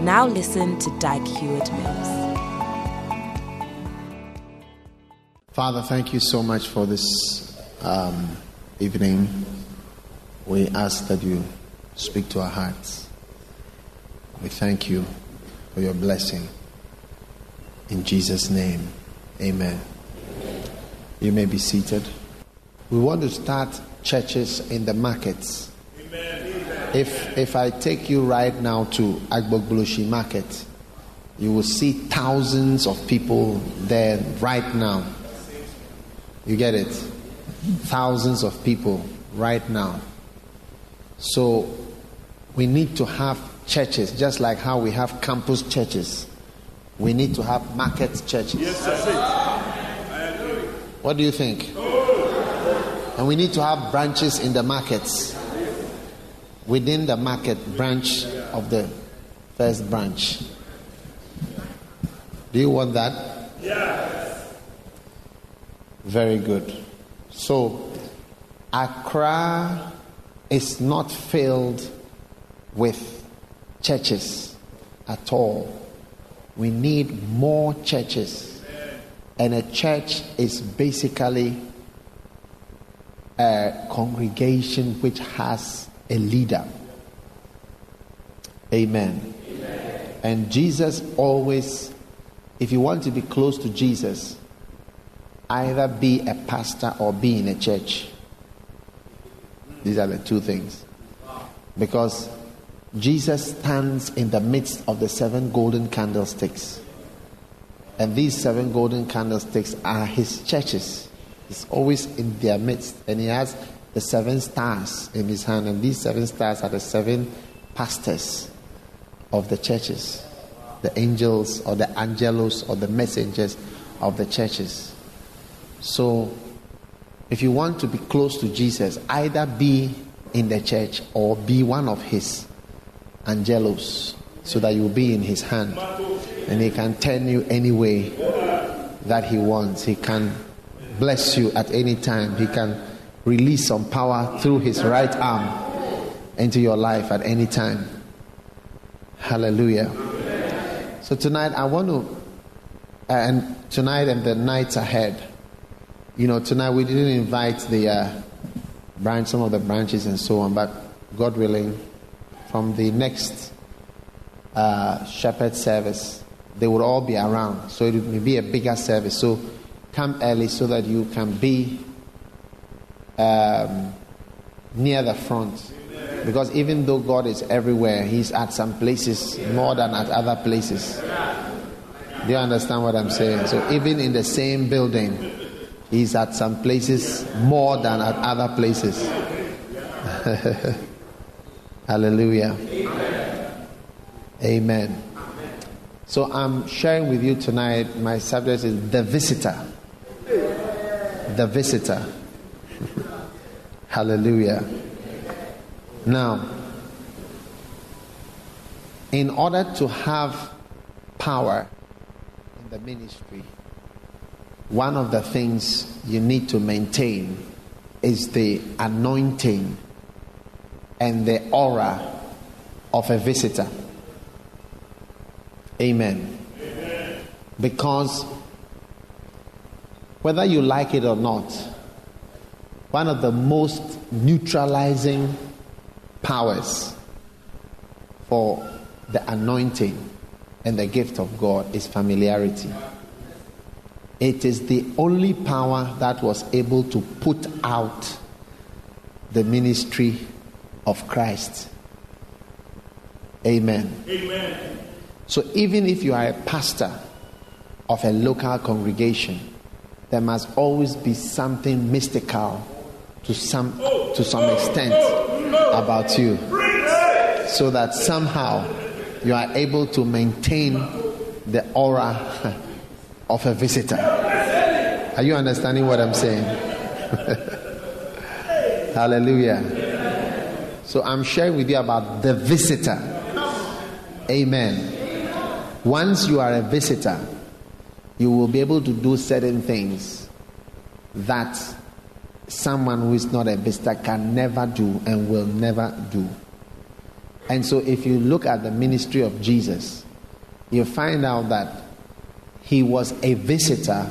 Now listen to Dag Heward Mills. Father, thank you so much for this um, evening. We ask that you speak to our hearts. We thank you for your blessing. In Jesus' name, amen. You may be seated. We want to start churches in the markets. If, if I take you right now to Agbogbloshie market, you will see thousands of people there right now. You get it? Thousands of people right now. So we need to have churches, just like how we have campus churches. We need to have market churches. Yes, that's it. What do you think? And we need to have branches in the markets. Within the market branch of the first branch. Do you want that? Yes. Very good. So, Accra is not filled with churches at all. We need more churches. And a church is basically a congregation which has a leader. Amen. And Jesus always, if you want to be close to Jesus, either be a pastor or be in a church. These are the two things. Because Jesus stands in the midst of the seven golden candlesticks. And these seven golden candlesticks are his churches. He's always in their midst. And he has the seven stars in his hand. And these seven stars are the seven pastors of the churches the angels or the angelos or the messengers of the churches. So, if you want to be close to Jesus, either be in the church or be one of his angelos so that you will be in his hand and he can turn you any way that he wants. He can bless you at any time. He can release some power through his right arm into your life at any time. Hallelujah. So tonight I want to, uh, and tonight and the nights ahead, you know, tonight we didn't invite the uh, branch, some of the branches and so on, but God willing, from the next uh, shepherd service, they will all be around. So it will be a bigger service. So come early so that you can be um, near the front. Because even though God is everywhere, He's at some places more than at other places. Do you understand what I'm saying? So even in the same building, He's at some places more than at other places. Hallelujah. Amen. So I'm sharing with you tonight, my subject is the visitor. The visitor. Hallelujah. Now, in order to have power in the ministry, one of the things you need to maintain is the anointing and the aura of a visitor. Amen. Because whether you like it or not, one of the most neutralizing powers for the anointing and the gift of God is familiarity. It is the only power that was able to put out the ministry of Christ. Amen. Amen. So even if you are a pastor of a local congregation, there must always be something mystical to some to some extent about you. So that somehow you are able to maintain the aura of a visitor. Are you understanding what I'm saying? Hallelujah. So I'm sharing with you about the visitor. Amen. Once you are a visitor, you will be able to do certain things that someone who is not a visitor can never do and will never do. And so, if you look at the ministry of Jesus, you find out that he was a visitor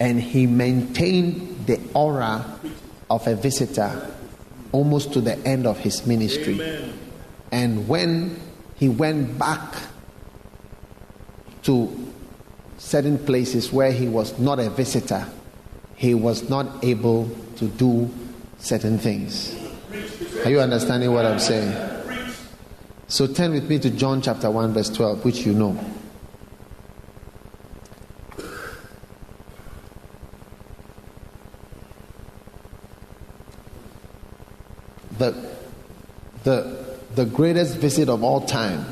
and he maintained the aura of a visitor almost to the end of his ministry. Amen. And when he went back to certain places where he was not a visitor, he was not able to do certain things. Are you understanding what I'm saying? So turn with me to John chapter 1, verse 12, which you know. The, the, the greatest visit of all time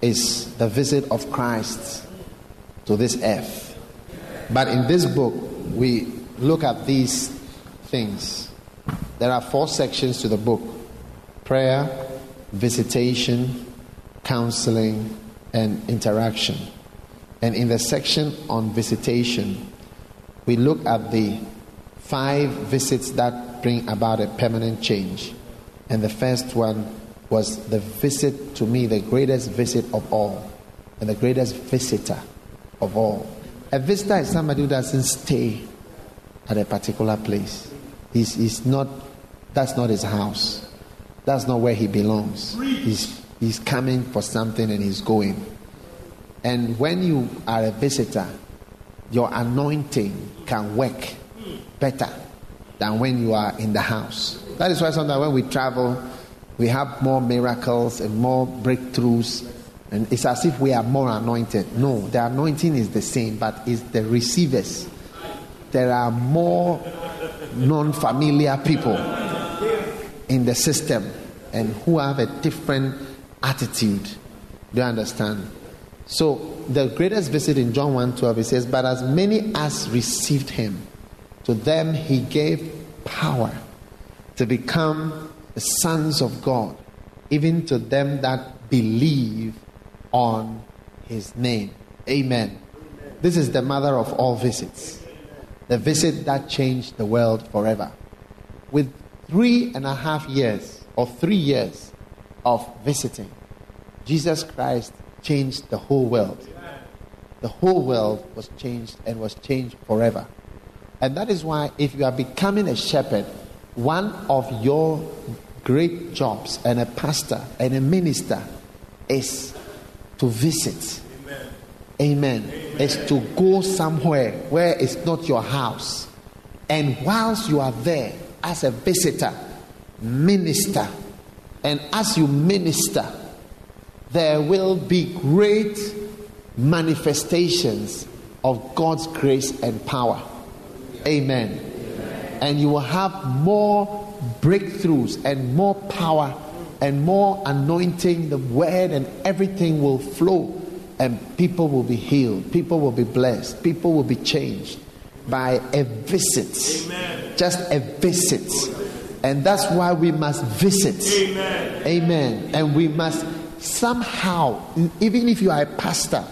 is the visit of Christ to this earth. But in this book, we look at these things. There are four sections to the book prayer, visitation, counseling, and interaction. And in the section on visitation, we look at the five visits that bring about a permanent change. And the first one was the visit to me, the greatest visit of all, and the greatest visitor of all. A visitor is somebody who doesn't stay at a particular place. He's, he's not, that's not his house. That's not where he belongs. He's, he's coming for something and he's going. And when you are a visitor, your anointing can work better than when you are in the house. That is why sometimes when we travel, we have more miracles and more breakthroughs and it's as if we are more anointed. No, the anointing is the same, but it's the receivers. There are more non familiar people in the system and who have a different attitude. Do you understand? So the greatest visit in John 1 12 it says, But as many as received him, to them he gave power to become the sons of God, even to them that believe on his name. Amen. This is the mother of all visits. The visit that changed the world forever. With three and a half years or three years of visiting, Jesus Christ changed the whole world. The whole world was changed and was changed forever. And that is why, if you are becoming a shepherd, one of your great jobs and a pastor and a minister is to visit. Amen. Amen. Is to go somewhere where it's not your house. And whilst you are there as a visitor, minister. And as you minister, there will be great manifestations of God's grace and power. Amen. Amen. And you will have more breakthroughs and more power and more anointing, the word and everything will flow, and people will be healed, people will be blessed, people will be changed by a visit. Amen. Just a visit. And that's why we must visit. Amen. Amen. And we must somehow, even if you are a pastor,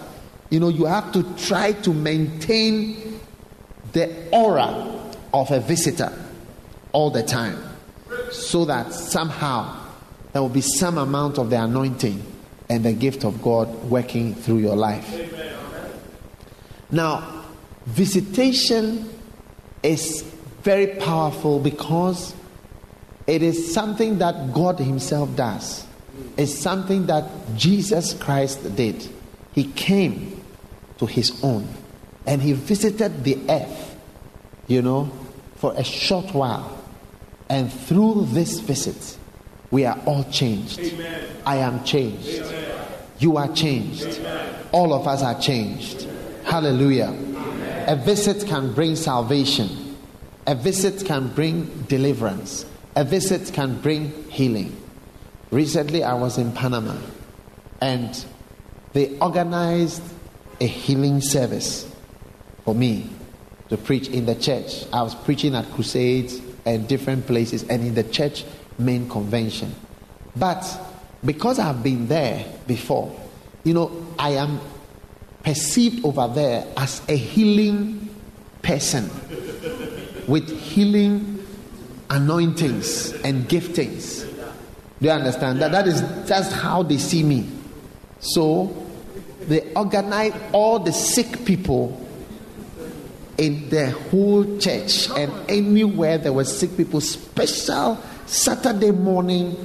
you know, you have to try to maintain the aura of a visitor all the time so that somehow there will be some amount of the anointing and the gift of God working through your life. Amen. Now, visitation is very powerful because it is something that God Himself does. It's something that Jesus Christ did. He came to His own and He visited the earth, you know, for a short while. And through this visit, we are all changed. Amen. I am changed. Amen. You are changed. Amen. All of us are changed. Hallelujah. A visit can bring salvation, a visit can bring deliverance, a visit can bring healing. Recently, I was in Panama And they organized a healing service for me to preach in the church. I was preaching at crusades and different places and in the church main convention. But because I've been there before, you know, I am perceived over there as a healing person with healing anointings and giftings. Do you understand that? That is just how they see me. So they organize all the sick people in the whole church and anywhere there were sick people, special Saturday morning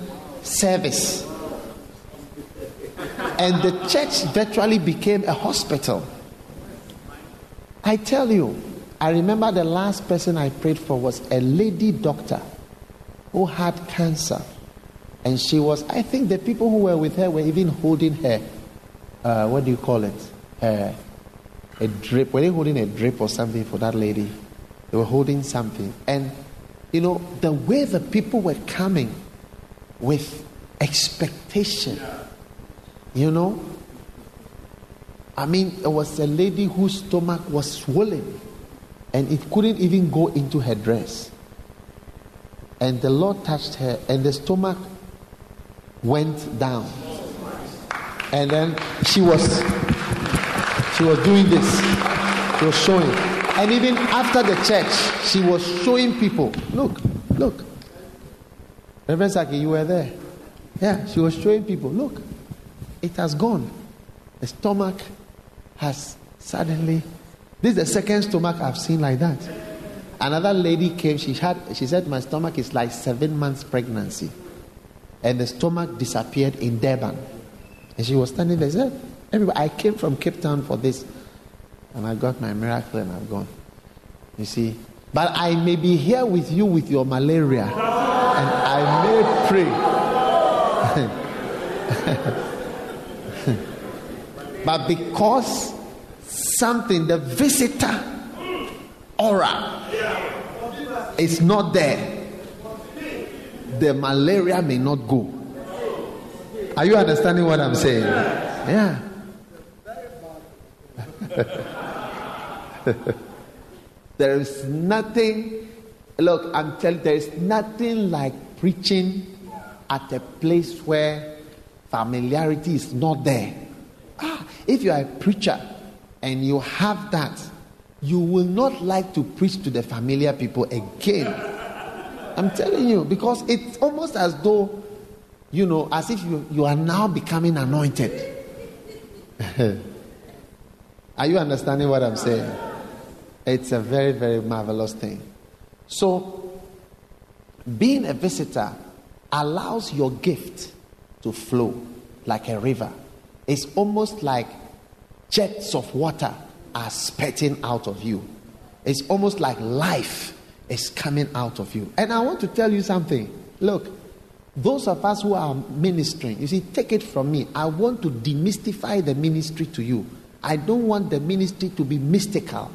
service. And the church virtually became a hospital. I tell you, I remember the last person I prayed for was a lady doctor who had cancer. And she was, I think the people who were with her were even holding her, uh, what do you call it? Uh, a drip. Were they holding a drip or something for that lady? They were holding something. And, you know, the way the people were coming with expectation, you know, I mean, it was a lady whose stomach was swollen and it couldn't even go into her dress. And the Lord touched her, and the stomach went down. And then she was she was doing this. She was showing. And even after the church, she was showing people. Look, look. Reverend Saki, you were there. Yeah, she was showing people. Look, it has gone. The stomach has suddenly this is the second stomach I've seen like that. Another lady came, she had she said my stomach is like seven months pregnancy. And the stomach disappeared in Durban. And she was standing there, said, Everybody, I came from Cape Town for this. And I got my miracle and I've gone. You see? But I may be here with you with your malaria. And I may pray. but because something, the visitor aura is not there, the malaria may not go. Are you understanding what I'm saying? Yeah. there is nothing, look, I'm telling you, there is nothing like preaching at a place where familiarity is not there. Ah, if you are a preacher and you have that, you will not like to preach to the familiar people again. I'm telling you, because it's almost as though, you know, as if you, you are now becoming anointed. are you understanding what I'm saying? It's a very, very marvelous thing. So, being a visitor allows your gift to flow like a river. It's almost like jets of water are spurting out of you. It's almost like life is coming out of you. And I want to tell you something. Look, those of us who are ministering, you see, take it from me. I want to demystify the ministry to you. I don't want the ministry to be mystical.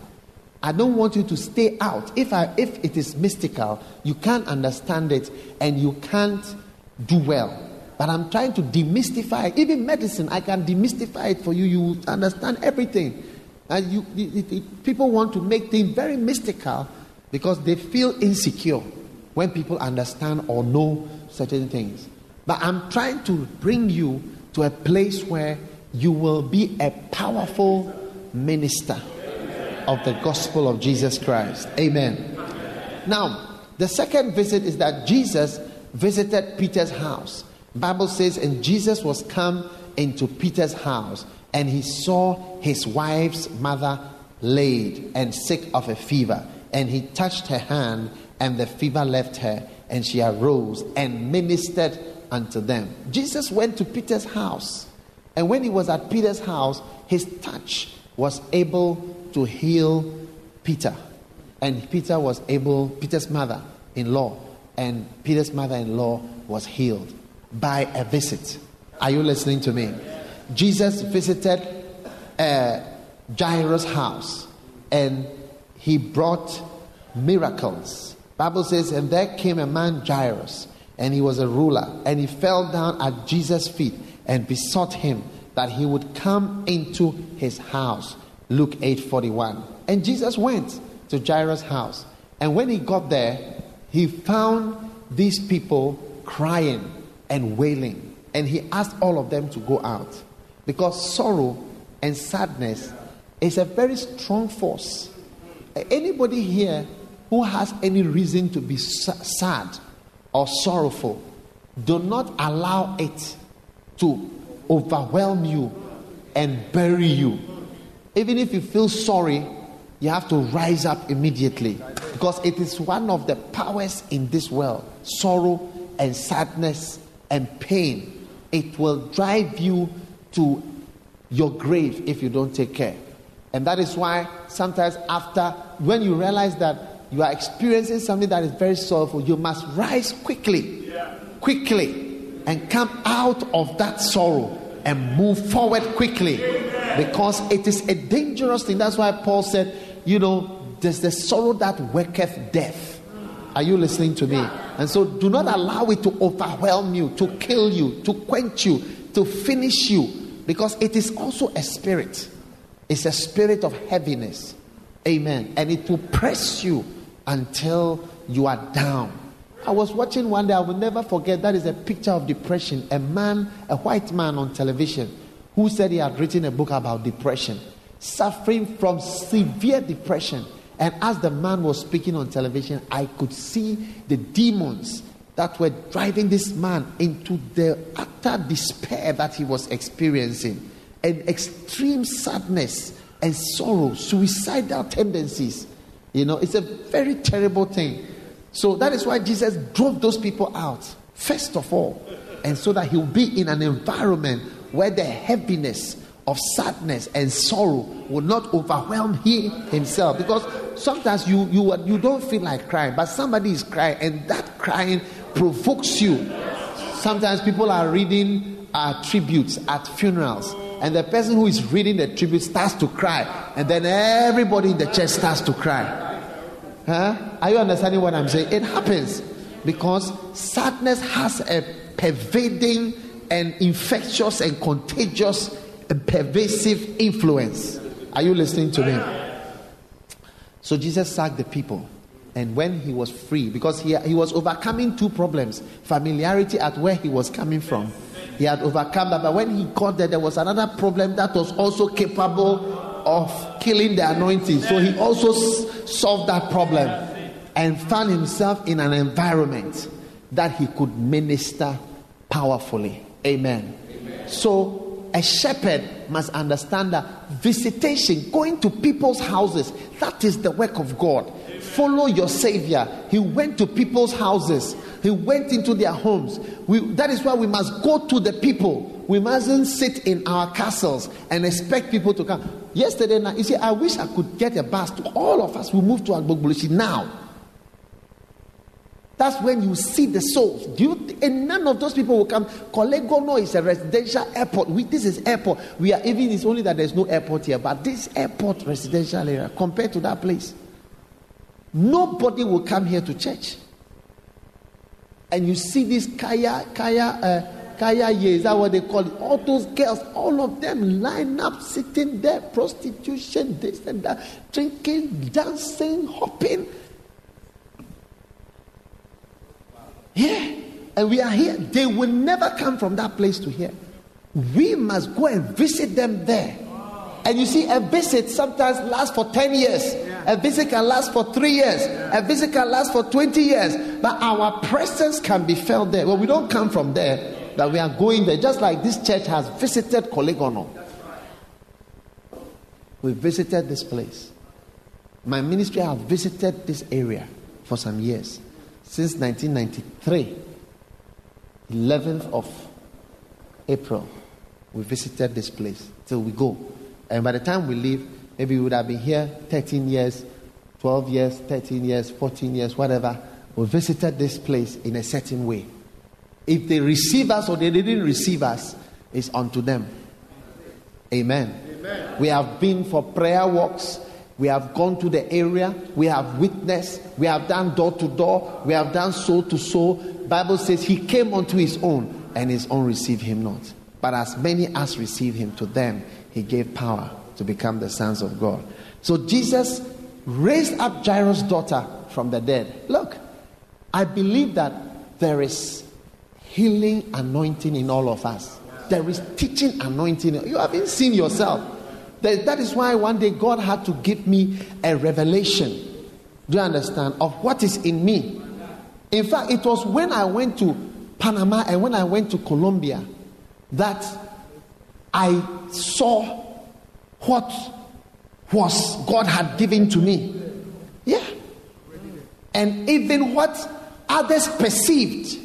I don't want you to stay out. If, I, if it is mystical, you can't understand it and you can't do well. But I'm trying to demystify even medicine. I can demystify it for you. You understand everything. And you, it, it, people want to make things very mystical because they feel insecure when people understand or know certain things. But I'm trying to bring you to a place where you will be a powerful minister of the gospel of Jesus Christ. Amen. Now, the second visit is that Jesus visited Peter's house. Bible says, and Jesus was come into Peter's house, and he saw his wife's mother laid and sick of a fever. And he touched her hand, and the fever left her, and she arose and ministered unto them. Jesus went to Peter's house, and when he was at Peter's house, his touch was able to heal Peter. And Peter was able, Peter's mother in law, and Peter's mother in law was healed by a visit. Are you listening to me? Jesus visited uh, Jairus' house and he brought miracles. Bible says, and there came a man Jairus, and he was a ruler, and he fell down at Jesus' feet and besought him that he would come into his house. Luke 8:41. And Jesus went to Jairus' house. And when he got there, he found these people crying and wailing. And he asked all of them to go out because sorrow and sadness is a very strong force. Anybody here who has any reason to be sad or sorrowful, do not allow it to overwhelm you and bury you. Even if you feel sorry, you have to rise up immediately because it is one of the powers in this world sorrow and sadness and pain. It will drive you to your grave if you don't take care. And that is why sometimes, after when you realize that you are experiencing something that is very sorrowful, you must rise quickly, quickly, and come out of that sorrow and move forward quickly because it is a dangerous thing. That's why Paul said, You know, there's the sorrow that worketh death. Are you listening to me? And so do not allow it to overwhelm you, to kill you, to quench you, to finish you, because it is also a spirit. It's a spirit of heaviness. Amen. And it will press you until you are down. I was watching one day, I will never forget, that is a picture of depression. A man, a white man on television, who said he had written a book about depression, suffering from severe depression. And as the man was speaking on television, I could see the demons that were driving this man into the utter despair that he was experiencing and extreme sadness and sorrow, suicidal tendencies. You know, it's a very terrible thing. So that is why Jesus drove those people out, first of all, and so that he'll be in an environment where the heaviness of sadness and sorrow will not overwhelm him himself. Because sometimes you you you don't feel like crying, but somebody is crying, and that crying provokes you. Sometimes people are reading uh, tributes at funerals and the person who is reading the tribute starts to cry, and then everybody in the church starts to cry. Huh? Are you understanding what I'm saying? It happens because sadness has a pervading and infectious and contagious and pervasive influence. Are you listening to me? So Jesus sacked the people. And when he was free, because he, he was overcoming two problems familiarity at where he was coming from he had overcome that. But when he got there, there was another problem that was also capable of killing the anointing. So he also s- solved that problem and found himself in an environment that he could minister powerfully. Amen. Amen. So a shepherd must understand that visitation, going to people's houses, that is the work of God. Follow your Savior. He went to people's houses he went into their homes. We, that is why we must go to the people. We mustn't sit in our castles and expect people to come. Yesterday night, you see, I wish I could get a bus to all of us. We move to Agbogbloshie now. That's when you see the souls. Do you, and none of those people will come. Korle Gonno is a residential airport. We, this is airport. We are even. It's only that there's no airport here, but this airport residential area compared to that place, nobody will come here to church and you see this kaya kaya uh, kaya ye is that what they call it all those girls all of them line up sitting there prostitution this and that drinking dancing hopping yeah and we are here they will never come from that place to here we must go and visit them there and you see a visit sometimes lasts for 10 years a visit can last for three years. A visit can last for 20 years. But our presence can be felt there. Well, we don't come from there, but we are going there. Just like this church has visited Korle Gonno. We visited this place. My ministry has visited this area for some years. Since 1993, 11th of April, we visited this place till we go. And by the time we leave, Maybe we would have been here 13 years, 12 years, 13 years, 14 years, whatever. We visited this place in a certain way. If they receive us or they didn't receive us, it's unto them. Amen. Amen. We have been for prayer walks. We have gone to the area. We have witnessed. We have done door to door. We have done soul to soul. Bible says he came unto his own, and his own received him not. But as many as received him, to them he gave power to become the sons of God. So Jesus raised up Jairus' daughter from the dead. Look, I believe that there is healing anointing in all of us. There is teaching anointing. You haven't seen yourself. That is why one day God had to give me a revelation. Do you understand? Of what is in me. In fact, it was when I went to Panama and when I went to Colombia that I saw what was God had given to me. Yeah. And even what others perceived.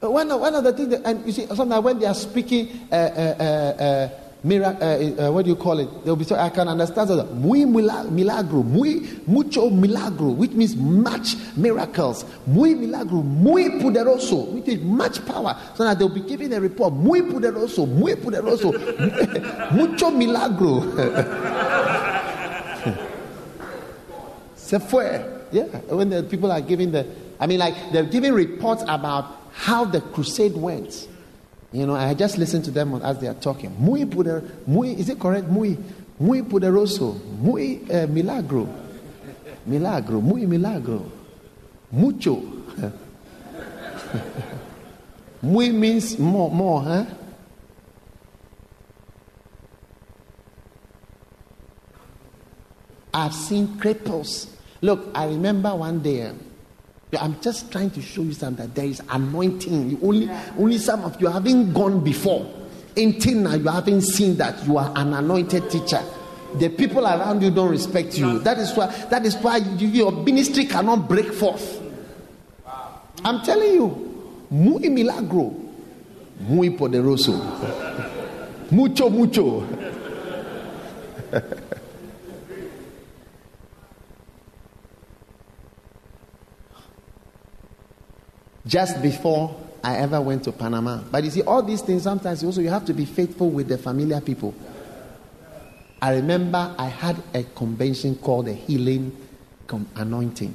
One, one of the things, that, and you see, sometimes when they are speaking, uh, uh, uh, uh mira- uh, uh, what do you call it? They'll be so I can understand that muy milagro, muy mucho milagro, which means much miracles, muy milagro, muy poderoso, which is much power. So that they'll be giving a report, muy poderoso, muy poderoso, mucho milagro. Se fue. Yeah, when the people are giving the, I mean, like they're giving reports about how the crusade went. You know, I just listened to them as they are talking. Muy poder, muy, is it correct? Muy, muy poderoso, muy uh, milagro, milagro, muy milagro, mucho. muy means more, more, huh? I've seen cripples. Look, I remember one day I'm just trying to show you something that there is anointing. You only, only some of you haven't gone before. Until now, you haven't seen that you are an anointed teacher. The people around you don't respect you. That is why. That is why you, your ministry cannot break forth. I'm telling you, muy milagro, muy poderoso, mucho mucho. Just before I ever went to Panama. But you see, all these things sometimes also you have to be faithful with the familiar people. I remember I had a convention called the Healing Anointing.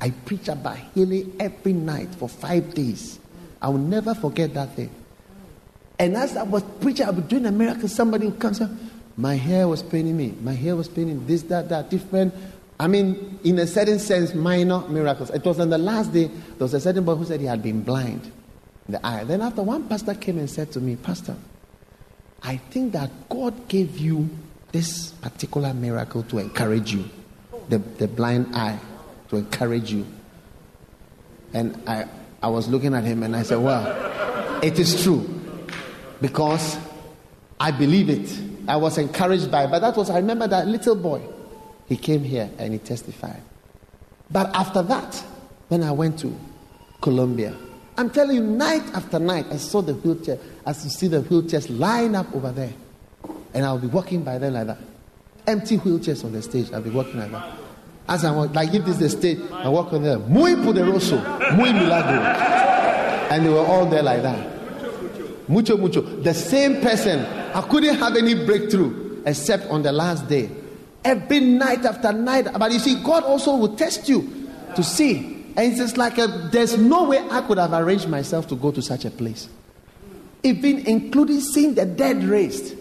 I preach about healing every night for five days. I will never forget that thing. And as I was preaching, I was doing a miracle. Somebody comes up, my hair was paining me. My hair was paining this, that, that, different I mean, in a certain sense, minor miracles. It was on the last day, there was a certain boy who said he had been blind in the eye. Then, after one pastor came and said to me, Pastor, I think that God gave you this particular miracle to encourage you, the, the blind eye, to encourage you. And I, I was looking at him and I said, Well, it is true because I believe it. I was encouraged by it. But that was, I remember that little boy he came here and he testified. But after that, when I went to Colombia, I'm telling you, night after night, I saw the wheelchair. As you see the wheelchairs line up over there. And I'll be walking by them like that. Empty wheelchairs on the stage. I'll be walking like that. As I walk, like if this is the stage, I walk on there. Muy poderoso, muy milagro. And they were all there like that. Mucho, mucho. The same person. I couldn't have any breakthrough except on the last day every night after night. But you see, God also will test you to see. And it's just like a, there's no way I could have arranged myself to go to such a place, even including seeing the dead raised.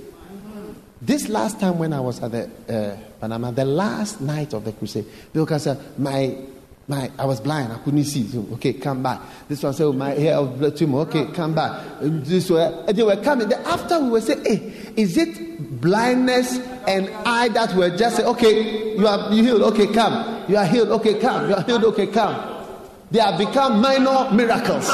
This last time when I was at the uh, Panama, the last night of the crusade, because uh, my my, I was blind. I couldn't see. So, okay, come back. This one said, oh, my hair of blood tumor. Okay, come back. This way. And they were coming. Then after we were saying, hey, is it blindness and eye that were just saying, okay, you are healed. Okay, come. You are healed. Okay, come. You are healed. Okay, come. They have become minor miracles.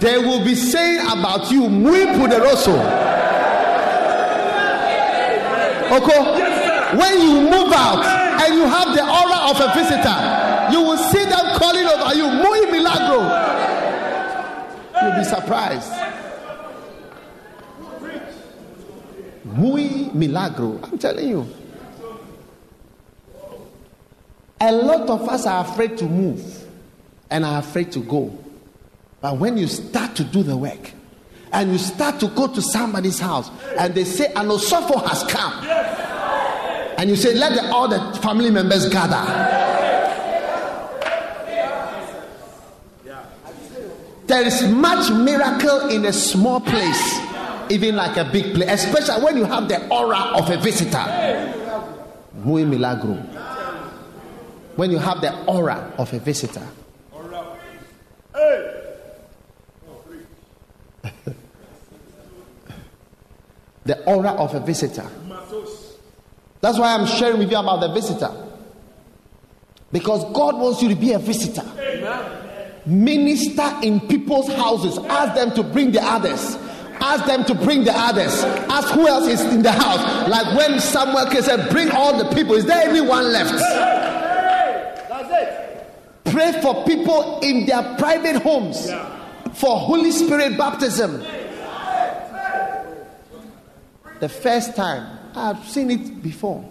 They will be saying about you, muy poderoso. Okay? When you move out and you have the aura of a visitor, you will see them calling over you, muy milagro. You'll be surprised. Muy milagro. I'm telling you. A lot of us are afraid to move and are afraid to go. But when you start to do the work, and you start to go to somebody's house and they say an osofo has come and you say let the, all the family members gather There is much miracle in a small place, even like a big place, especially when you have the aura of a visitor. Muy milagro. When you have the aura of a visitor. the aura of a visitor. That's why I'm sharing with you about the visitor. Because God wants you to be a visitor. Minister in people's houses. Ask them to bring the others. Ask them to bring the others. Ask who else is in the house. Like when Samuel said, Bring all the people. Is there anyone left? That's it. Pray for people in their private homes for Holy Spirit baptism. The first time I've seen it before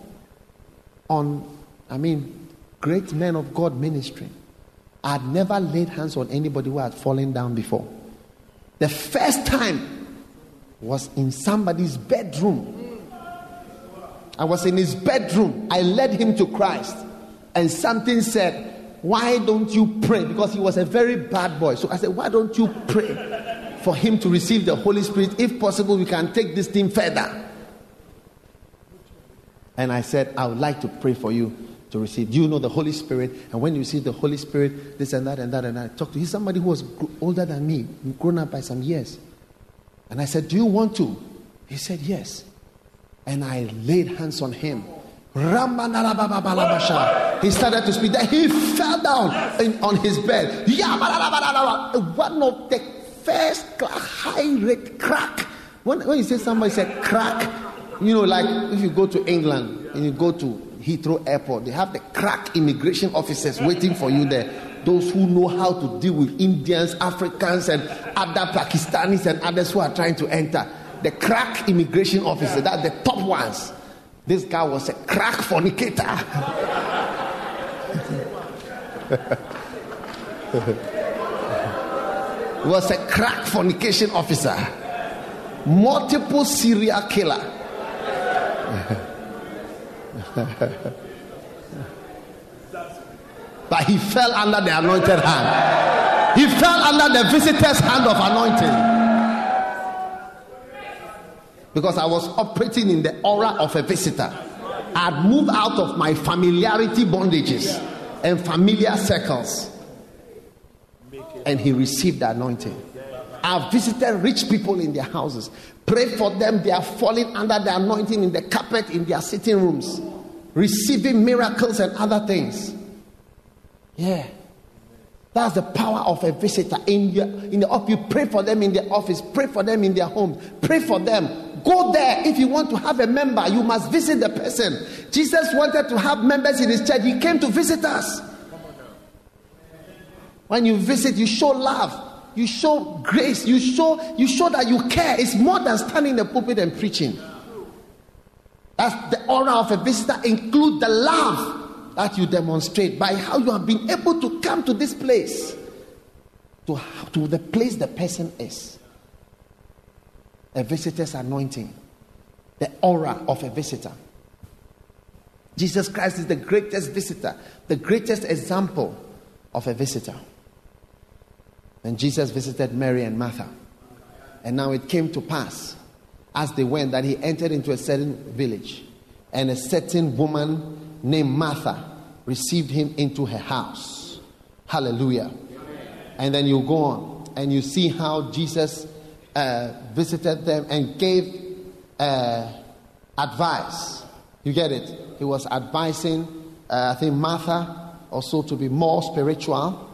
on, I mean, great men of God ministry. I'd never laid hands on anybody who had fallen down before. The first time was in somebody's bedroom. I was in his bedroom. I led him to Christ. And something said, Why don't you pray? Because he was a very bad boy. So I said, Why don't you pray for him to receive the Holy Spirit? If possible, we can take this thing further. And I said, I would like to pray for you to receive. Do you know the Holy Spirit? And when you see the Holy Spirit, this and that and that and that, I talked to He's somebody who was older than me, grown up by some years. And I said, Do you want to? He said, Yes. And I laid hands on him. He started to speak. Then he fell down in, on his bed. One of the first class, high rate crack. When, when you say somebody said crack, you know, like if you go to England and you go to Heathrow Airport, they have the crack immigration officers waiting for you there. Those who know how to deal with Indians, Africans, and other Pakistanis and others who are trying to enter. The crack immigration officer, that's the top ones. This guy was a crack fornicator. was a crack fornication officer, multiple serial killer. but he fell under the anointed hand. He fell under the visitor's hand of anointing. Because I was operating in the aura of a visitor. I'd moved out of my familiarity bondages and familiar circles. And he received the anointing. I've visited rich people in their houses. Pray for them. They are falling under the anointing in the carpet in their sitting rooms, receiving miracles and other things. Yeah. That's the power of a visitor in your in the office. You pray for them in the office, pray for them in their home, pray for them. Go there. If you want to have a member, you must visit the person. Jesus wanted to have members in his church. He came to visit us. When you visit, you show love. You show grace. You show you show that you care. It's more than standing in the pulpit and preaching. That's the aura of a visitor. Include the love that you demonstrate by how you have been able to come to this place to, to the place the person is. A visitor's anointing. The aura of a visitor. Jesus christ is the greatest visitor the greatest example of a visitor and Jesus visited Mary and Martha. And now it came to pass, as they went, that he entered into a certain village. And a certain woman named Martha received him into her house. Hallelujah. And then you go on and you see how Jesus uh, visited them and gave uh, advice. You get it? He was advising, uh, I think, Martha also to be more spiritual.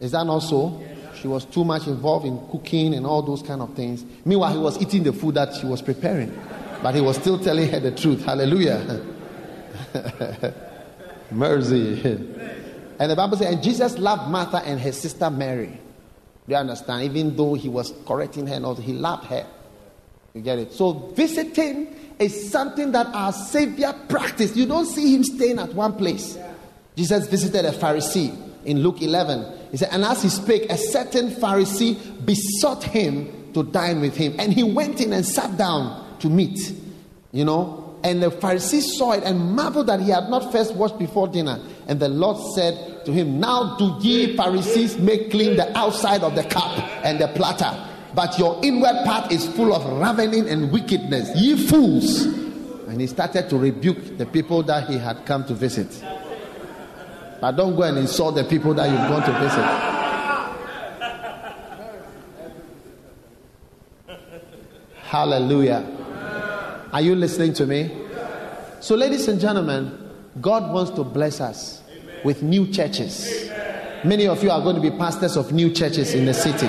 Is that not so? She was too much involved in cooking and all those kind of things. Meanwhile, he was eating the food that she was preparing. But he was still telling her the truth. Hallelujah. Mercy. And the Bible says, and Jesus loved Martha and her sister Mary. Do you understand? Even though he was correcting her all, he loved her. You get it? So visiting is something that our Savior practiced. You don't see him staying at one place. Jesus visited a Pharisee in Luke 11. He said, And as he spake, a certain Pharisee besought him to dine with him. And he went in and sat down to meat. You know, and the Pharisee saw it and marveled that he had not first washed before dinner. And the Lord said, to him, Now do ye Pharisees make clean the outside of the cup and the platter, but your inward part is full of ravening and wickedness. Ye fools. And he started to rebuke the people that he had come to visit. But don't go and insult the people that you've gone to visit. Hallelujah. Are you listening to me? So, ladies and gentlemen, God wants to bless us with new churches. Many of you are going to be pastors of new churches in the city.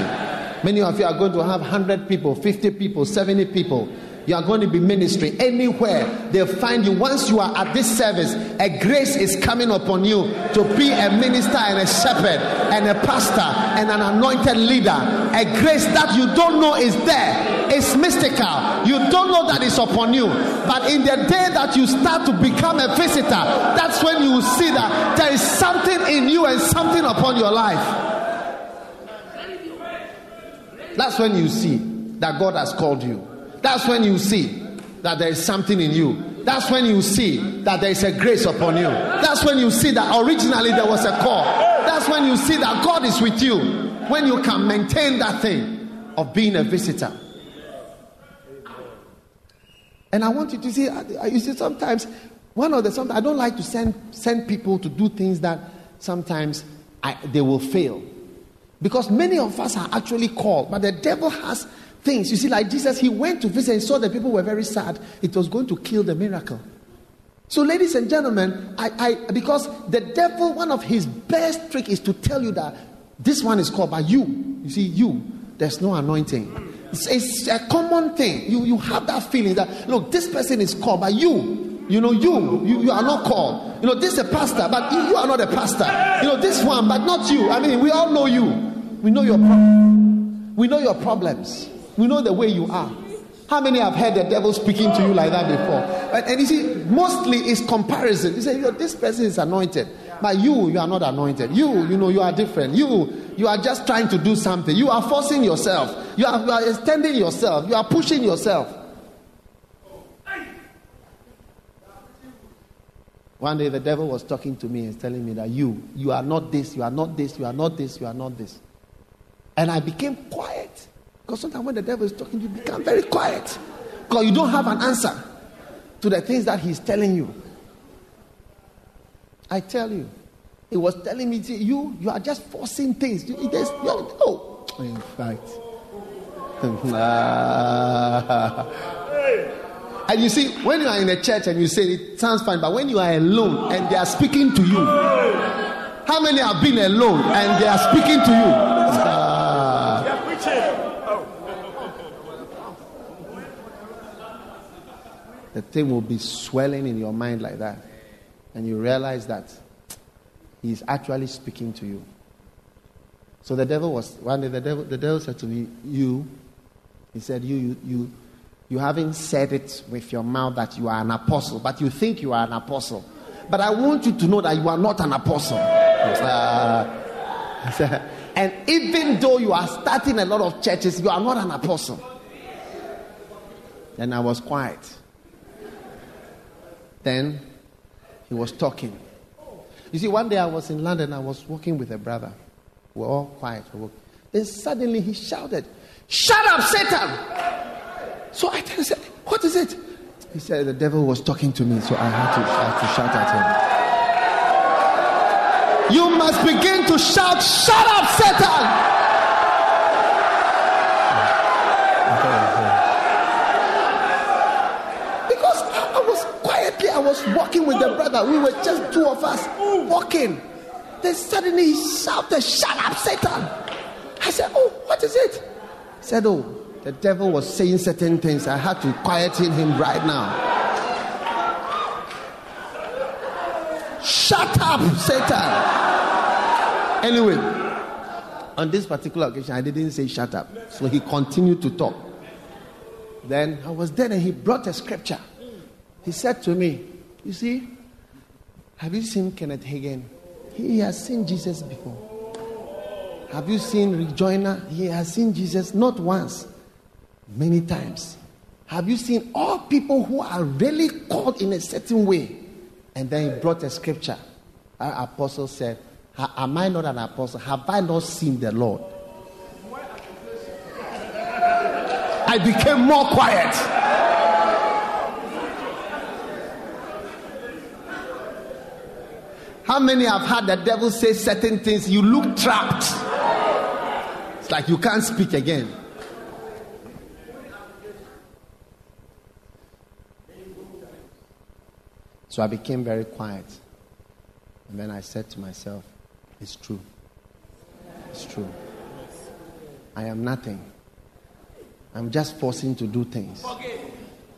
Many of you are going to have 100 people, 50 people, 70 people. You are going to be ministry anywhere they'll find you. Once you are at this service, a grace is coming upon you to be a minister and a shepherd and a pastor and an anointed leader. A grace that you don't know is there. It's mystical. You don't know that it's upon you. But in the day that you start to become a visitor, that's when you see that there is something in you and something upon your life. That's when you see that God has called you. That's when you see that there is something in you. That's when you see that there is a grace upon you. That's when you see that originally there was a call. That's when you see that God is with you. When you can maintain that thing of being a visitor. And I want you to see, you see, sometimes one of the sometimes I don't like to send send people to do things that sometimes I, they will fail. Because many of us are actually called, but the devil has things. You see, like Jesus, he went to visit and saw that people were very sad. It was going to kill the miracle. So, ladies and gentlemen, I, I because the devil, one of his best trick is to tell you that this one is called by you. You see, you, there's no anointing. It's, it's a common thing. You, you have that feeling that look, this person is called by you. You know, you, you, you are not called. You know, this is a pastor, but you, you are not a pastor. You know, this one, but not you. I mean, we all know you. We know your pro- we know your problems. We know the way you are. How many have heard the devil speaking to you like that before? And, and you see, mostly it's comparison. You say, this person is anointed, but you, you are not anointed. You, you know, you are different. You, you are just trying to do something. You are forcing yourself. You are, you are extending yourself. You are pushing yourself. One day the devil was talking to me and telling me that you, you are not this, you are not this, you are not this, you are not this. And I became quiet. Because sometimes when the devil is talking, you become very quiet. Because you don't have an answer to the things that he's telling you. I tell you, he was telling me, you, you are just forcing things. You, you, oh, in fact. and you see, when you are in a church and you say it sounds fine, but when you are alone and they are speaking to you, how many have been alone and they are speaking to you? The thing will be swelling in your mind like that. And you realize that he's actually speaking to you. So the devil was one day the devil the devil said to me, You, he said, You you you you haven't said it with your mouth that you are an apostle, but you think you are an apostle. But I want you to know that you are not an apostle. Uh, and even though you are starting a lot of churches, you are not an apostle. And I was quiet. Then he was talking. You see, one day I was in London, I was walking with a brother. We are all quiet. Then suddenly he shouted, Shut up, Satan! So I said, What is it? He said, The devil was talking to me, so I had to, I had to shout at him. You must begin to shout, Shut up, Satan! Was walking with the brother. We were just two of us walking. Then suddenly he shouted, Shut up, Satan. I said, Oh, what is it? He said, Oh, the devil was saying certain things. I had to quieten him right now. Shut up, Satan. Anyway, on this particular occasion, I didn't say shut up. So he continued to talk. Then I was there and he brought a scripture. He said to me, You see, have you seen Kenneth Hagin? He has seen Jesus before. Have you seen Rick? He has seen Jesus not once, many times. Have you seen all people who are really called in a certain way? And then he brought a scripture. Our apostle said, Am I not an apostle? Have I not seen the Lord? I became more quiet. How many have had the devil say certain things? You look trapped. It's like you can't speak again. So I became very quiet. And then I said to myself, It's true. It's true. I am nothing. I'm just forcing to do things.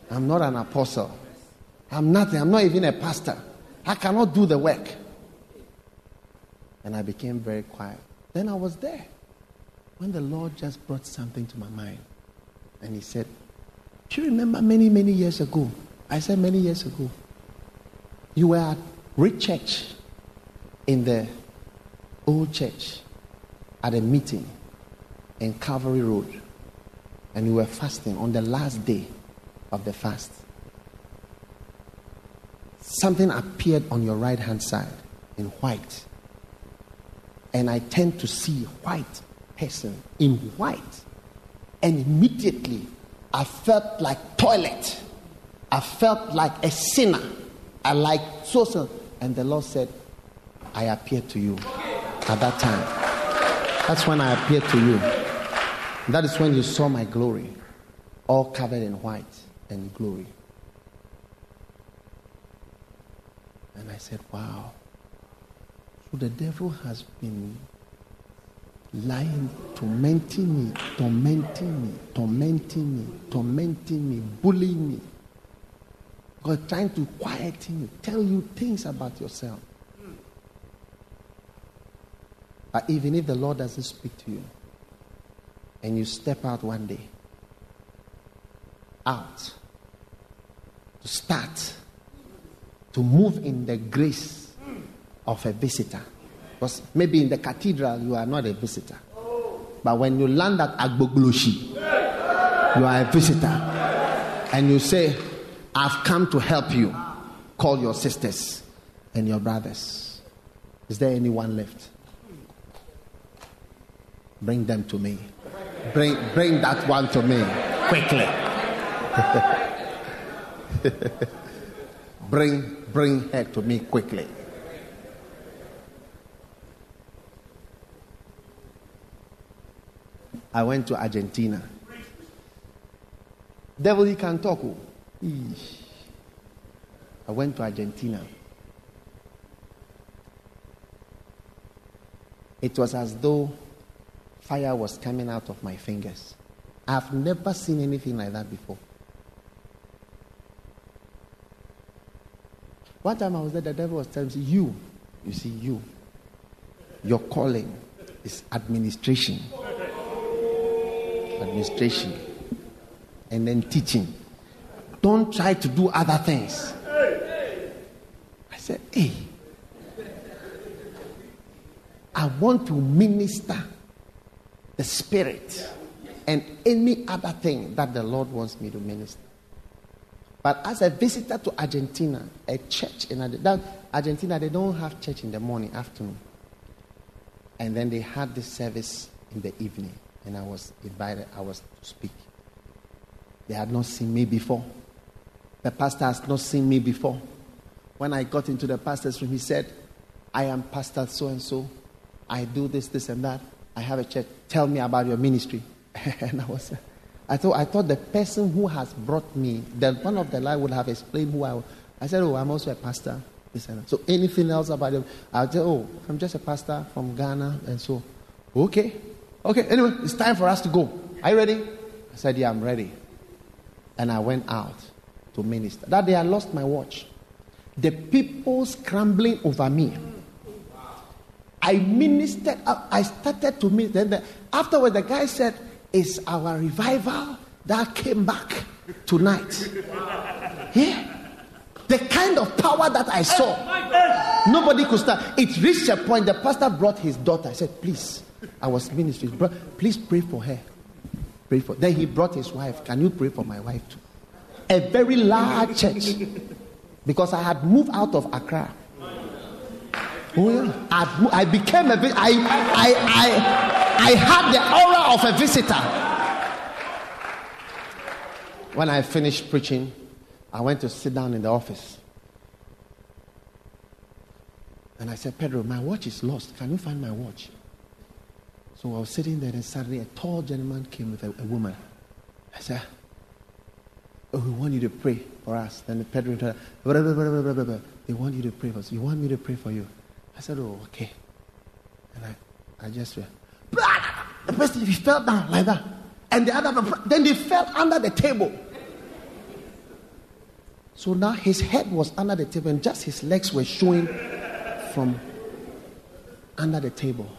I'm not an apostle. I'm nothing. I'm not even a pastor. I cannot do the work. And I became very quiet. Then I was there when the Lord just brought something to my mind. And He said, Do you remember many, many years ago? I said, Many years ago. You were at Rich Church in the old church at a meeting in Calvary Road and you were fasting on the last day of the fast, something appeared on your right hand side in white. And I tend to see white person in white. And immediately I felt like toilet. I felt like a sinner. I like so so. And the Lord said, I appeared to you at that time. That's when I appeared to you. That is when you saw my glory, all covered in white and glory. And I said, Wow. The devil has been lying, tormenting me, tormenting me, tormenting me, tormenting me, bullying me. God trying to quieten you, tell you things about yourself. But even if the Lord doesn't speak to you, and you step out one day, out, to start, to move in the grace of a visitor. Because maybe in the cathedral you are not a visitor. But when you land at Agbogbloshie, you are a visitor. And you say, I've come to help you. Call your sisters and your brothers. Is there anyone left? Bring them to me. Bring, bring that one to me quickly. bring, bring her to me quickly. I went to Argentina. Devil, he can talk. Oh. I went to Argentina. It was as though fire was coming out of my fingers. I've never seen anything like that before. One time I was there, the devil was telling me, You, you see, you, your calling is administration. Administration. And then teaching. Don't try to do other things. I said, Hey, I want to minister the Spirit, and any other thing that the Lord wants me to minister. But as a visitor to Argentina, a church in Argentina, they don't have church in the morning, afternoon. And then they had this service in the evening, and I was invited, I was to speak. They had not seen me before. The pastor has not seen me before. When I got into the pastor's room, he said, I am Pastor so and so. I do this, this, and that. I have a church. Tell me about your ministry. and I was, I thought, I thought the person who has brought me, that one of the line would have explained who I was. I said, oh, I'm also a pastor. So anything else about it? I'll oh, I'm just a pastor from Ghana. And so, okay. Okay, anyway, it's time for us to go. Are you ready? I said, yeah, I'm ready. And I went out to minister. That day I lost my watch. The people scrambling over me. I ministered, I started to minister. Then afterward, the guy said, It's our revival that came back tonight. Yeah. The kind of power that I saw, nobody could start. It reached a point, the pastor brought his daughter. I said, Please, I was ministering. Please pray for her. Pray for. Then he brought his wife. Can you pray for my wife too? A very large church. Because I had moved out of Accra Oh yeah. I, I became a I, I, I, I had the aura of a visitor. When I finished preaching, I went to sit down in the office. And I said, Pedro, my watch is lost. Can you find my watch? So I was sitting there, and suddenly a tall gentleman came with a, a woman. I said, ah, Oh, we want you to pray for us. Then the Pedro, blah, blah. they want you to pray for us. You want me to pray for you? I said, Oh, okay. And I, I just went, the person he fell down like that. And the other, then they fell under the table. So now his head was under the table and just his legs were showing from under the table.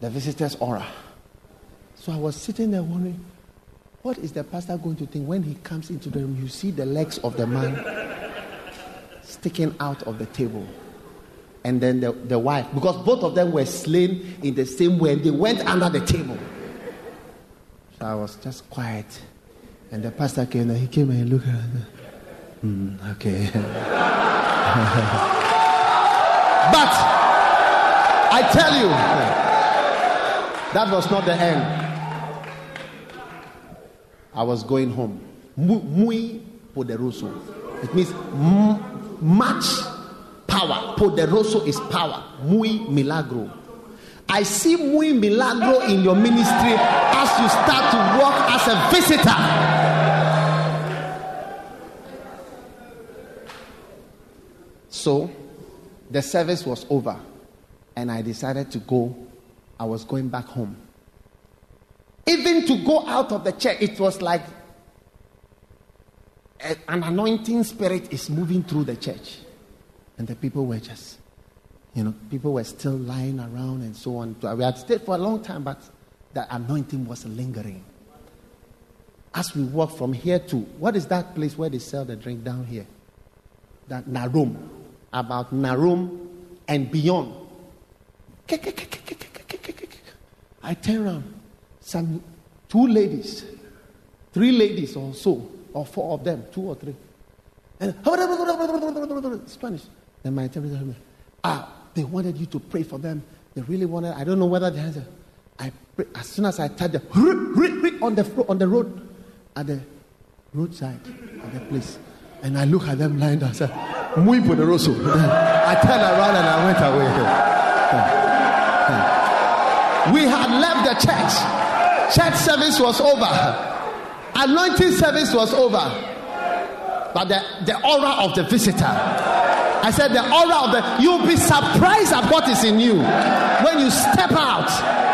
The visitor's aura. So I was sitting there wondering, what is the pastor going to think when he comes into the room? You see the legs of the man sticking out of the table. And then the, the wife, because both of them were slain in the same way, and they went under the table. So I was just quiet. And the pastor came and he came and he looked at me. Mm, okay. but I tell you, that was not the end. I was going home. Muy poderoso. It means much power. Poderoso is power. Muy milagro. I see muy milagro in your ministry as you start to work as a visitor. So the service was over and I decided to go. I was going back home. Even to go out of the church, it was like an anointing spirit is moving through the church. And the people were just, you know, people were still lying around and so on. We had stayed for a long time, but the anointing was lingering. As we walk from here to, what is that place where they sell the drink down here? That Narum. About Narum and beyond. I turn around. Some two ladies, three ladies or so, or four of them, two or three. And Spanish. Then my interpreter ah, they wanted you to pray for them. They really wanted. I don't know whether they answer. I pray, as soon as I touch the on the on the road, at the roadside, at the place, and I look at them lying down. I said, "Muy poderoso." I turned around and I went away. We had left the church. Church service was over. Anointing service was over. But the, the aura of the visitor. I said the aura of the you'll be surprised at what is in you when you step out,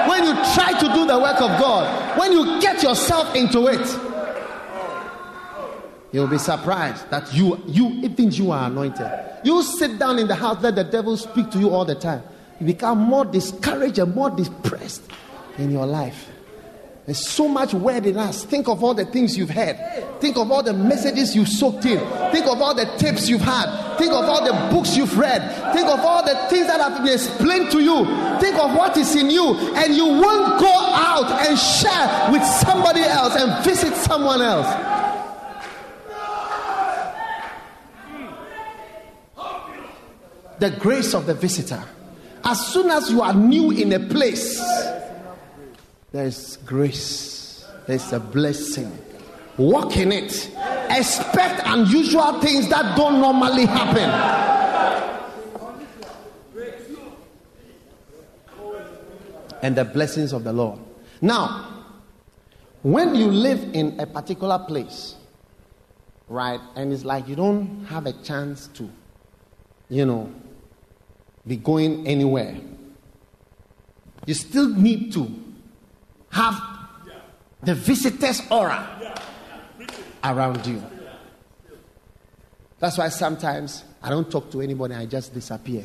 when you try to do the work of God, when you get yourself into it. You'll be surprised that you you even you are anointed. You sit down in the house, let the devil speak to you all the time. You become more discouraged and more depressed in your life. There's so much word in us. Think of all the things you've heard. Think of all the messages you've soaked in. Think of all the tips you've had. Think of all the books you've read. Think of all the things that have been explained to you. Think of what is in you. And you won't go out and share with somebody else and visit someone else. The grace of the visitor. As soon as you are new in a place, there's grace, there's a blessing. Walk in it. Expect unusual things that don't normally happen. And the blessings of the Lord. Now, when you live in a particular place, right, and it's like you don't have a chance to, you know, be going anywhere, you still need to have the visitor's aura around you. That's why sometimes I don't talk to anybody, I just disappear.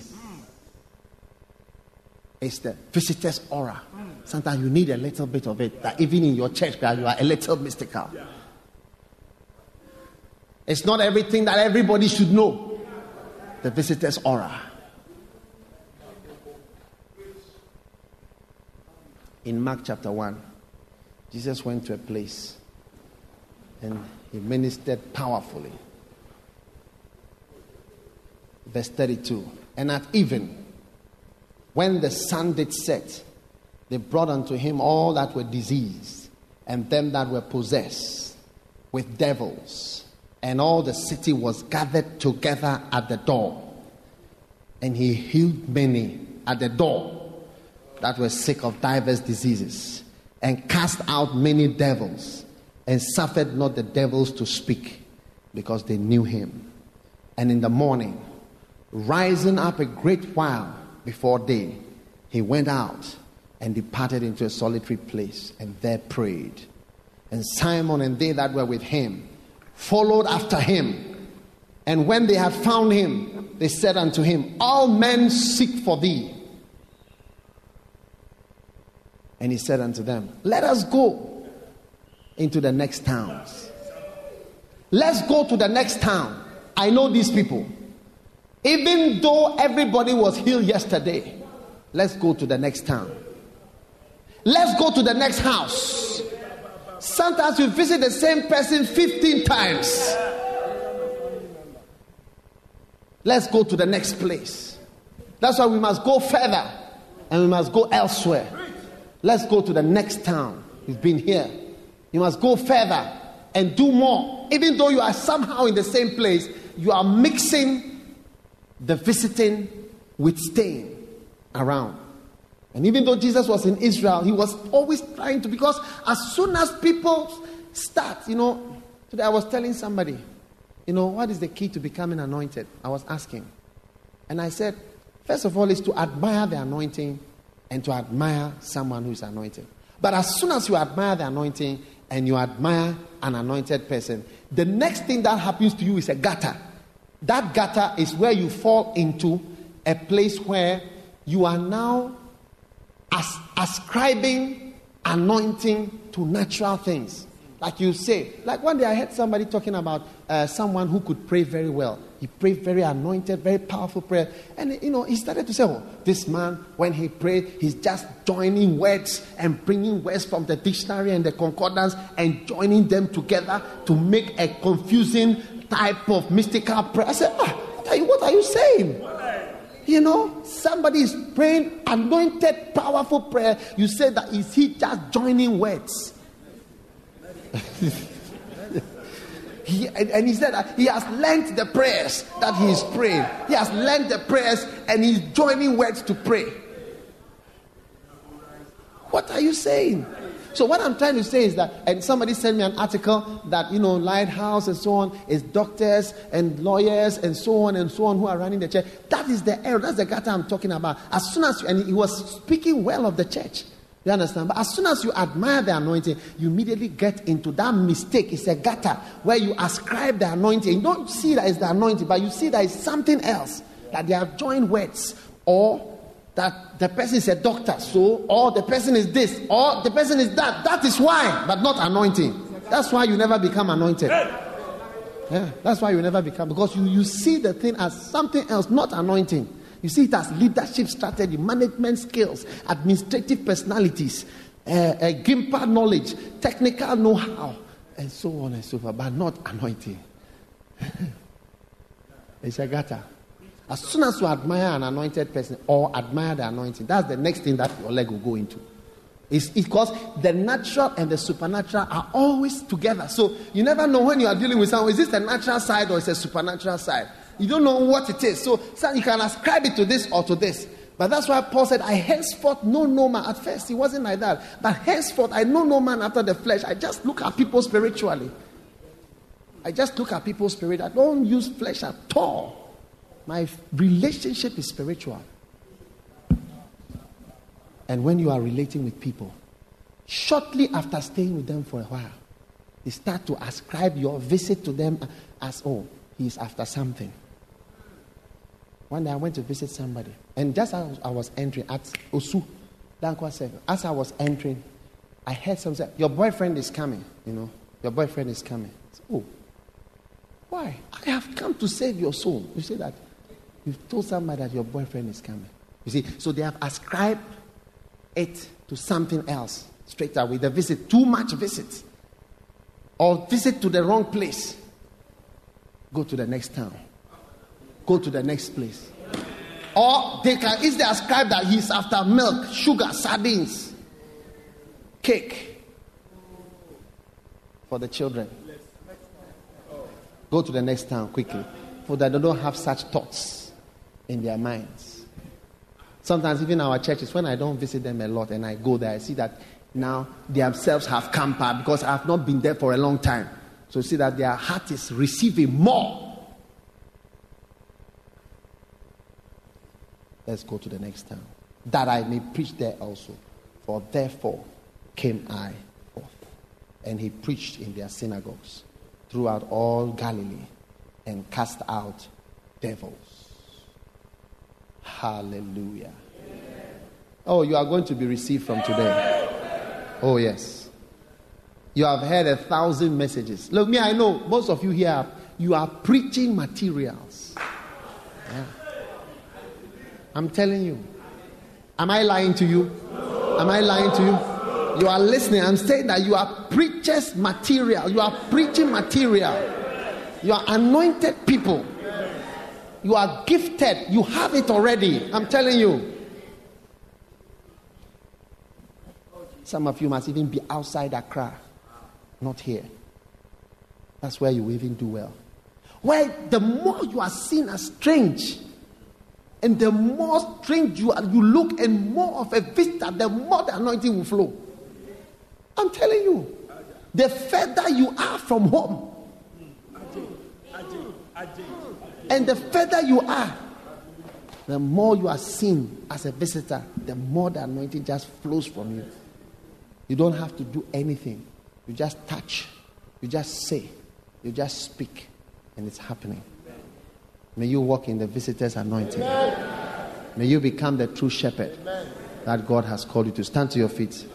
It's the visitor's aura. Sometimes you need a little bit of it, that even in your church, you are a little mystical. It's not everything that everybody should know. The visitor's aura. In Mark chapter 1, Jesus went to a place and he ministered powerfully. Verse 32 And at even, when the sun did set, they brought unto him all that were diseased, and them that were possessed with devils. And all the city was gathered together at the door. And he healed many at the door that were sick of divers diseases, and cast out many devils, and suffered not the devils to speak, because they knew him. And in the morning, rising up a great while before day, he went out and departed into a solitary place, and there prayed. And Simon and they that were with him followed after him. And when they had found him, they said unto him, All men seek for thee. And he said unto them, Let us go into the next towns. Let's go to the next town. I know these people. Even though everybody was healed yesterday, let's go to the next town. Let's go to the next house. Sometimes we visit the same person 15 times. Let's go to the next place. That's why we must go further and we must go elsewhere. Let's go to the next town. You've been here. You must go further and do more. Even though you are somehow in the same place, you are mixing the visiting with staying around. And even though Jesus was in Israel, he was always trying to, because as soon as people start, you know, today I was telling somebody, you know, what is the key to becoming anointed? I was asking. And I said, first of all, is to admire the anointing and to admire someone who is anointed. But as soon as you admire the anointing and you admire an anointed person, the next thing that happens to you is a gutter. That gutter is where you fall into a place where you are now as, ascribing anointing to natural things. Like you say, like one day I heard somebody talking about uh, someone who could pray very well. He prayed very anointed, very powerful prayer. And, you know, he started to say, oh, this man, when he prayed, he's just joining words and bringing words from the dictionary and the concordance and joining them together to make a confusing type of mystical prayer. I said, ah, what are you, what are you saying? You know, somebody is praying anointed, powerful prayer. You say that is he just joining words? he, and, and, he said that he has learned the prayers that he is praying. He has learned the prayers and he's joining words to pray. What are you saying? So what I'm trying to say is that, and somebody sent me an article that you know, lighthouse and so on is doctors and lawyers and so on and so on who are running the church. That is the error. That's the gutter I'm talking about. As soon as and he was speaking well of the church. You understand? But as soon as you admire the anointing, you immediately get into that mistake. It's a gutter where you ascribe the anointing. You don't see that it's the anointing, but you see that it's something else. That they have joined words or that the person is a doctor, so, or the person is this, or the person is that. That is why, but not anointing. That's why you never become anointed. Yeah, that's why you never become, because you, you see the thing as something else, not anointing. You see it as leadership strategy, management skills, administrative personalities, uh, uh, knowledge, technical know how, and so on and so forth, but not anointing. it's a gutter. As soon as you admire an anointed person or admire the anointing, that's the next thing that your leg will go into. It's because the natural and the supernatural are always together. So you never know when you are dealing with someone, is this the natural side or is it a supernatural side? You don't know what it is. So, so you can ascribe it to this or to this. But that's why Paul said, I henceforth know no man. At first, he wasn't like that. But henceforth, I know no man after the flesh. I just look at people spiritually. I just look at people's spirit. I don't use flesh at all. My relationship is spiritual. And when you are relating with people, shortly after staying with them for a while, you start to ascribe your visit to them as, oh, he's after something. One day I went to visit somebody, and just as I was entering at Osu, Dankwa 7, as I was entering, I heard someone say, Your boyfriend is coming, you know, your boyfriend is coming. Said, oh, why? I have come to save your soul. You say that You've told somebody that your boyfriend is coming. You see, so they have ascribed it to something else straight away. They visit too much visit, or visit to the wrong place. Go to the next town. Go to the next place. Or they can easily ascribe that he's after milk, sugar, sardines, cake for the children. Go to the next town quickly, for that they don't have such thoughts in their minds. Sometimes, even our churches, when I don't visit them a lot and I go there, I see that now themselves have come back because I have not been there for a long time. So, see that their heart is receiving more. Let's go to the next town. That I may preach there also. For therefore came I forth. And he preached in their synagogues throughout all Galilee and cast out devils. Hallelujah. Oh, you are going to be received from today. Oh, yes. You have heard a thousand messages. Look, me, I know most of you here, you are preaching materials. I'm telling you. Am I lying to you? Am I lying to you? You are listening. I'm saying that you are preachers material. You are preaching material. You are anointed people. You are gifted. You have it already. I'm telling you. Some of you must even be outside Accra, not here. That's where you even do well. Where the more you are seen as strange, and the more strange you are, you look, and more of a visitor, the more the anointing will flow. I'm telling you. The further you are from home, and the further you are, the more you are seen as a visitor, the more the anointing just flows from you. You don't have to do anything. You just touch, you just say, you just speak, and it's happening. May you walk in the visitor's anointing. May you become the true shepherd that God has called you to. Stand to your feet.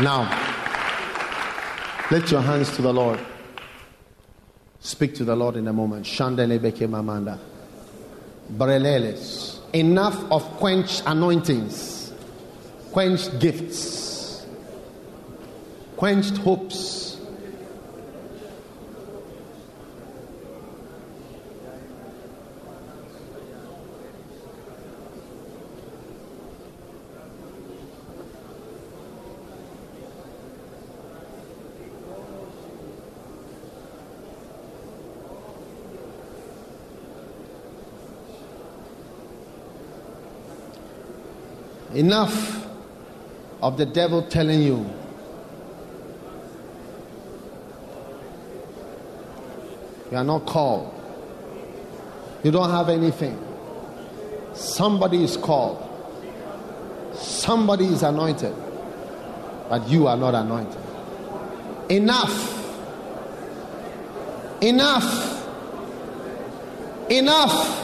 Now, lift your hands to the Lord. Speak to the Lord in a moment. Shandelebeke. Breleles. Enough of quench anointings, quenched gifts, quenched hopes. Enough of the devil telling you you are not called, you don't have anything. Somebody is called, somebody is anointed, but you are not anointed. Enough. Enough. Enough.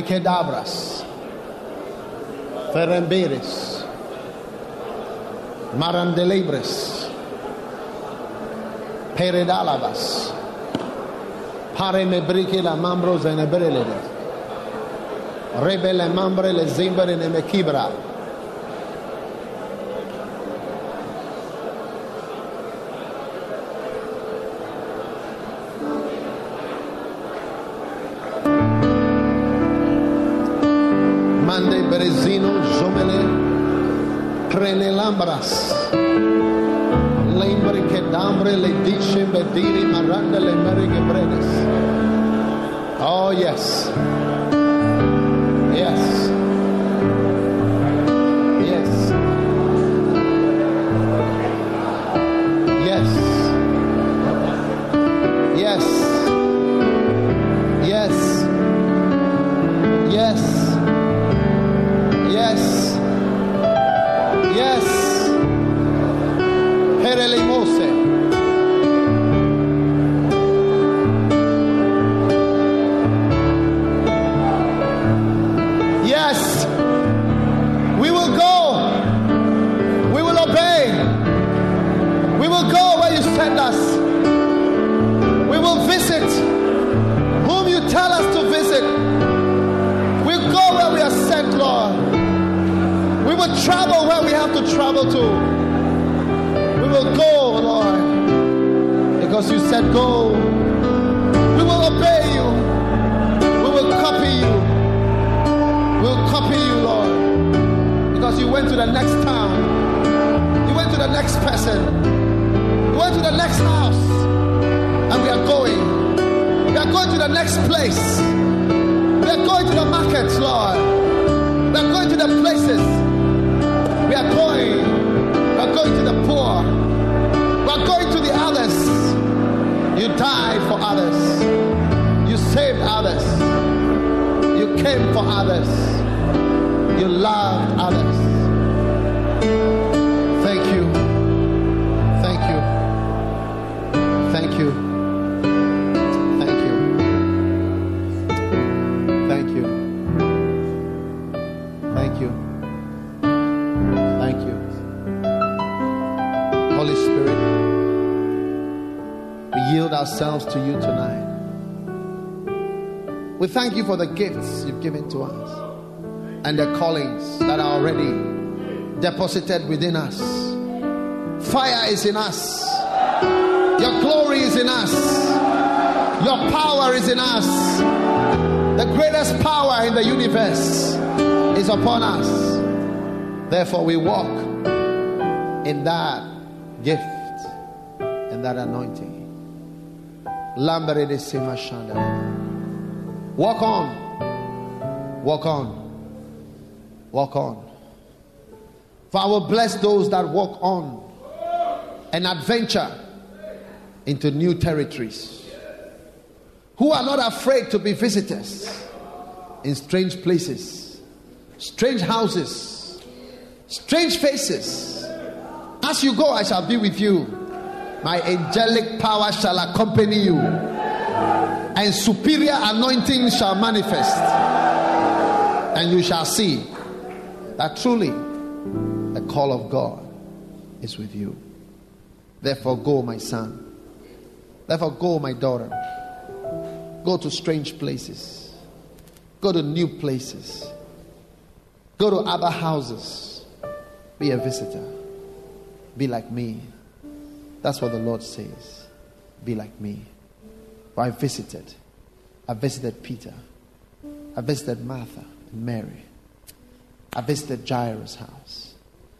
Mekedabras, Ferremberes, Marandelebres, Peredalabas, Paremebriche la Mambrosa mambro zenebrelede, Rebele mambre le zimbere ne mechibra, Oh yes Yes going to the poor. We are going to the others. You died for others. You saved others. You came for others. You loved others. Thank you. Ourselves to you tonight. We thank you for the gifts you've given to us and the callings that are already deposited within us. Fire is in us. Your glory is in us. Your power is in us. The greatest power in the universe is upon us. Therefore, we walk in that gift and that anointing. Walk on. Walk on. Walk on. For I will bless those that walk on and adventure into new territories, who are not afraid to be visitors in strange places, strange houses, strange faces. As you go, I shall be with you. My angelic power shall accompany you, and superior anointing shall manifest, and you shall see that truly the call of God is with you. Therefore, go, my son. Therefore, go, my daughter. Go to strange places. Go to new places. Go to other houses. Be a visitor. Be like me. That's what the Lord says. Be like me. For I visited. I visited Peter. I visited Martha and Mary. I visited Jairus' house.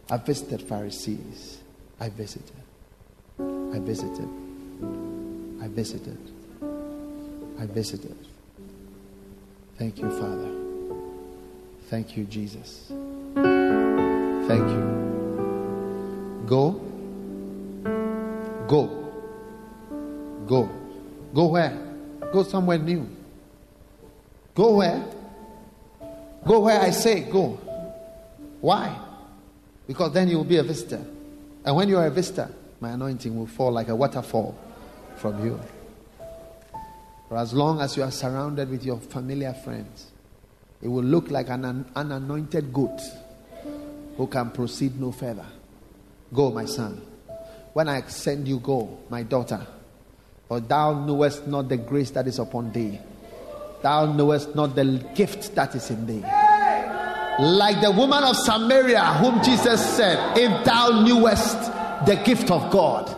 I visited Pharisees. I visited. I visited. I visited. I visited. Thank you, Father. Thank you, Jesus. Thank you. Go. Go. Go. Go where? Go somewhere new. Go where? Go where I say go. Why? Because then you will be a visitor. And when you are a visitor, my anointing will fall like a waterfall from you. For as long as you are surrounded with your familiar friends, it will look like an un- unanointed goat who can proceed no further. Go, my son. When I send you, go, my daughter. For thou knowest not the grace that is upon thee, thou knowest not the gift that is in thee. Like the woman of Samaria, whom Jesus said, If thou knewest the gift of God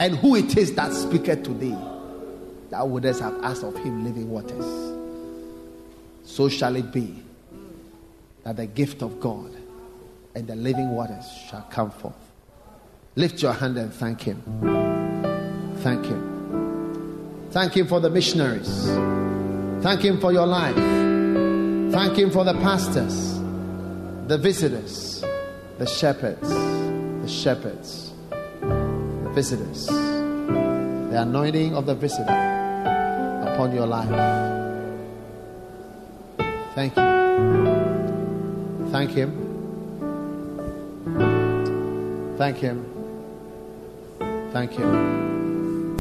and who it is that speaketh to thee, thou wouldest have asked of him living waters. So shall it be that the gift of God and the living waters shall come forth. Lift your hand and thank Him. Thank Him. Thank Him for the missionaries. Thank Him for your life. Thank Him for the pastors, the visitors, the shepherds, the shepherds, the visitors, the anointing of the visitor upon your life. Thank you. Thank Him. Thank Him. Thank you.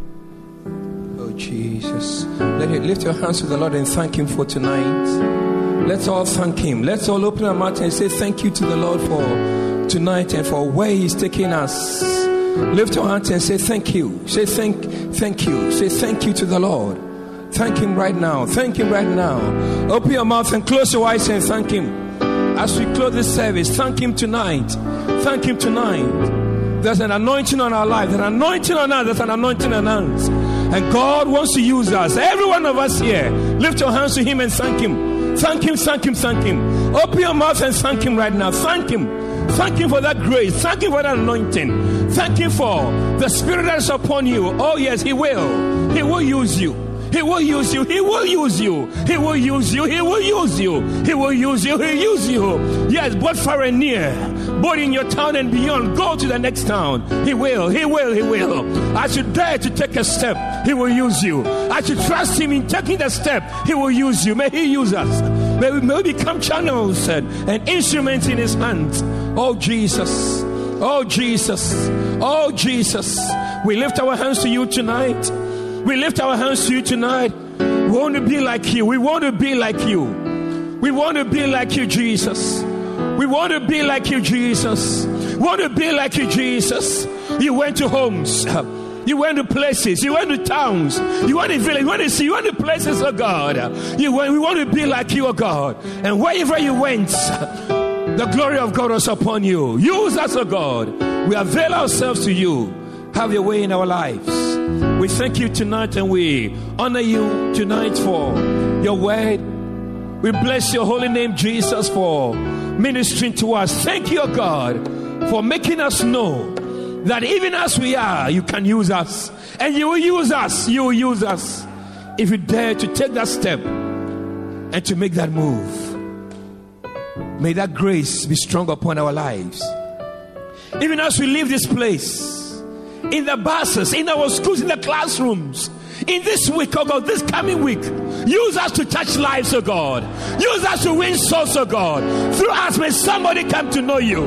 Oh, Jesus. Let it lift your hands to the Lord and thank Him for tonight. Let's all thank Him. Let's all open our mouth and say thank you to the Lord for tonight and for where He's taking us. Lift your hands and say thank you. Say thank, thank you. Say thank you to the Lord. Thank Him right now. Thank Him right now. Open your mouth and close your eyes and thank Him. As we close this service, thank Him tonight. Thank Him tonight. There's an anointing on our life. There's an anointing on us. There's an anointing on us. And God wants to use us. Every one of us here, lift your hands to Him and thank Him. Thank Him, thank Him, thank Him. Open your mouth and thank Him right now. Thank Him. Thank Him for that grace. Thank Him for that anointing. Thank Him for the Spirit that is upon you. Oh, yes, He will. He will use you. He will use you. He will use you. He will use you. He will use you. He will use you. He will use you. Yes, both far and near, both in your town and beyond. Go to the next town. He will. He will. He will. I should dare to take a step. He will use you. I should trust Him in taking the step. He will use you. May He use us. May we, may we become channels and, and instruments in His hands. Oh, Jesus. Oh, Jesus. Oh, Jesus. We lift our hands to you tonight. We lift our hands to you tonight. We want to be like you. We want to be like you. We want to be like you, Jesus. We want to be like you, Jesus. We want to be like you, Jesus. You went to homes. You went to places. You went to towns. You went to villages. You went to see. You went to places, oh God. You went, we want to be like you, oh God. And wherever you went, the glory of God was upon you. Use us, oh God. We avail ourselves to you. Have your way in our lives. We thank you tonight and we honor you tonight for your word. We bless your holy name, Jesus, for ministering to us. Thank you, God, for making us know that even as we are, you can use us. And you will use us. You will use us if you dare to take that step and to make that move. May that grace be strong upon our lives. Even as we leave this place, in the buses, in our schools, in the classrooms. In this week, oh God, this coming week, use us to touch lives, oh God. Use us to win souls, oh God. Through us, may somebody come to know you.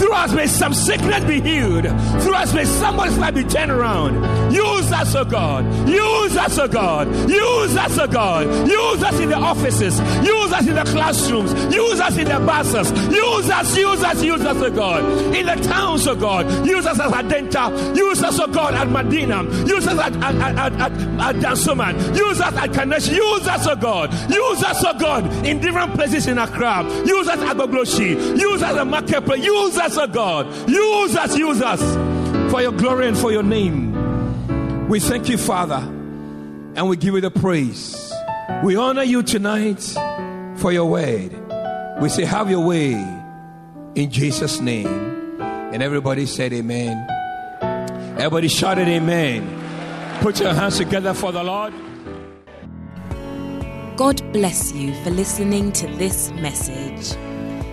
Through us, may some sickness be healed. Through us, may somebody's life be turned around. Use us, oh God. Use us, oh God. Use us, oh God. Use us in the offices. Use us in the classrooms. Use us in the buses. Use us, use us, use us, oh God. In the towns, oh God. Use us as Adenta. Use us, oh God, at Madina. Use us at, at, at, at, at Dansoman. Use us at Kaneshie. Use us, oh God. Use us, oh God, in different places in Accra. Use us at Agbogbloshie. Use us at Marketplace. Use us, oh God. Use us, use us for your glory and for your name. We thank you, Father, and we give you the praise. We honor you tonight for your word. We say, Have your way in Jesus' name. And everybody said, Amen. Everybody shouted, Amen. Put your hands together for the Lord. God bless you for listening to this message.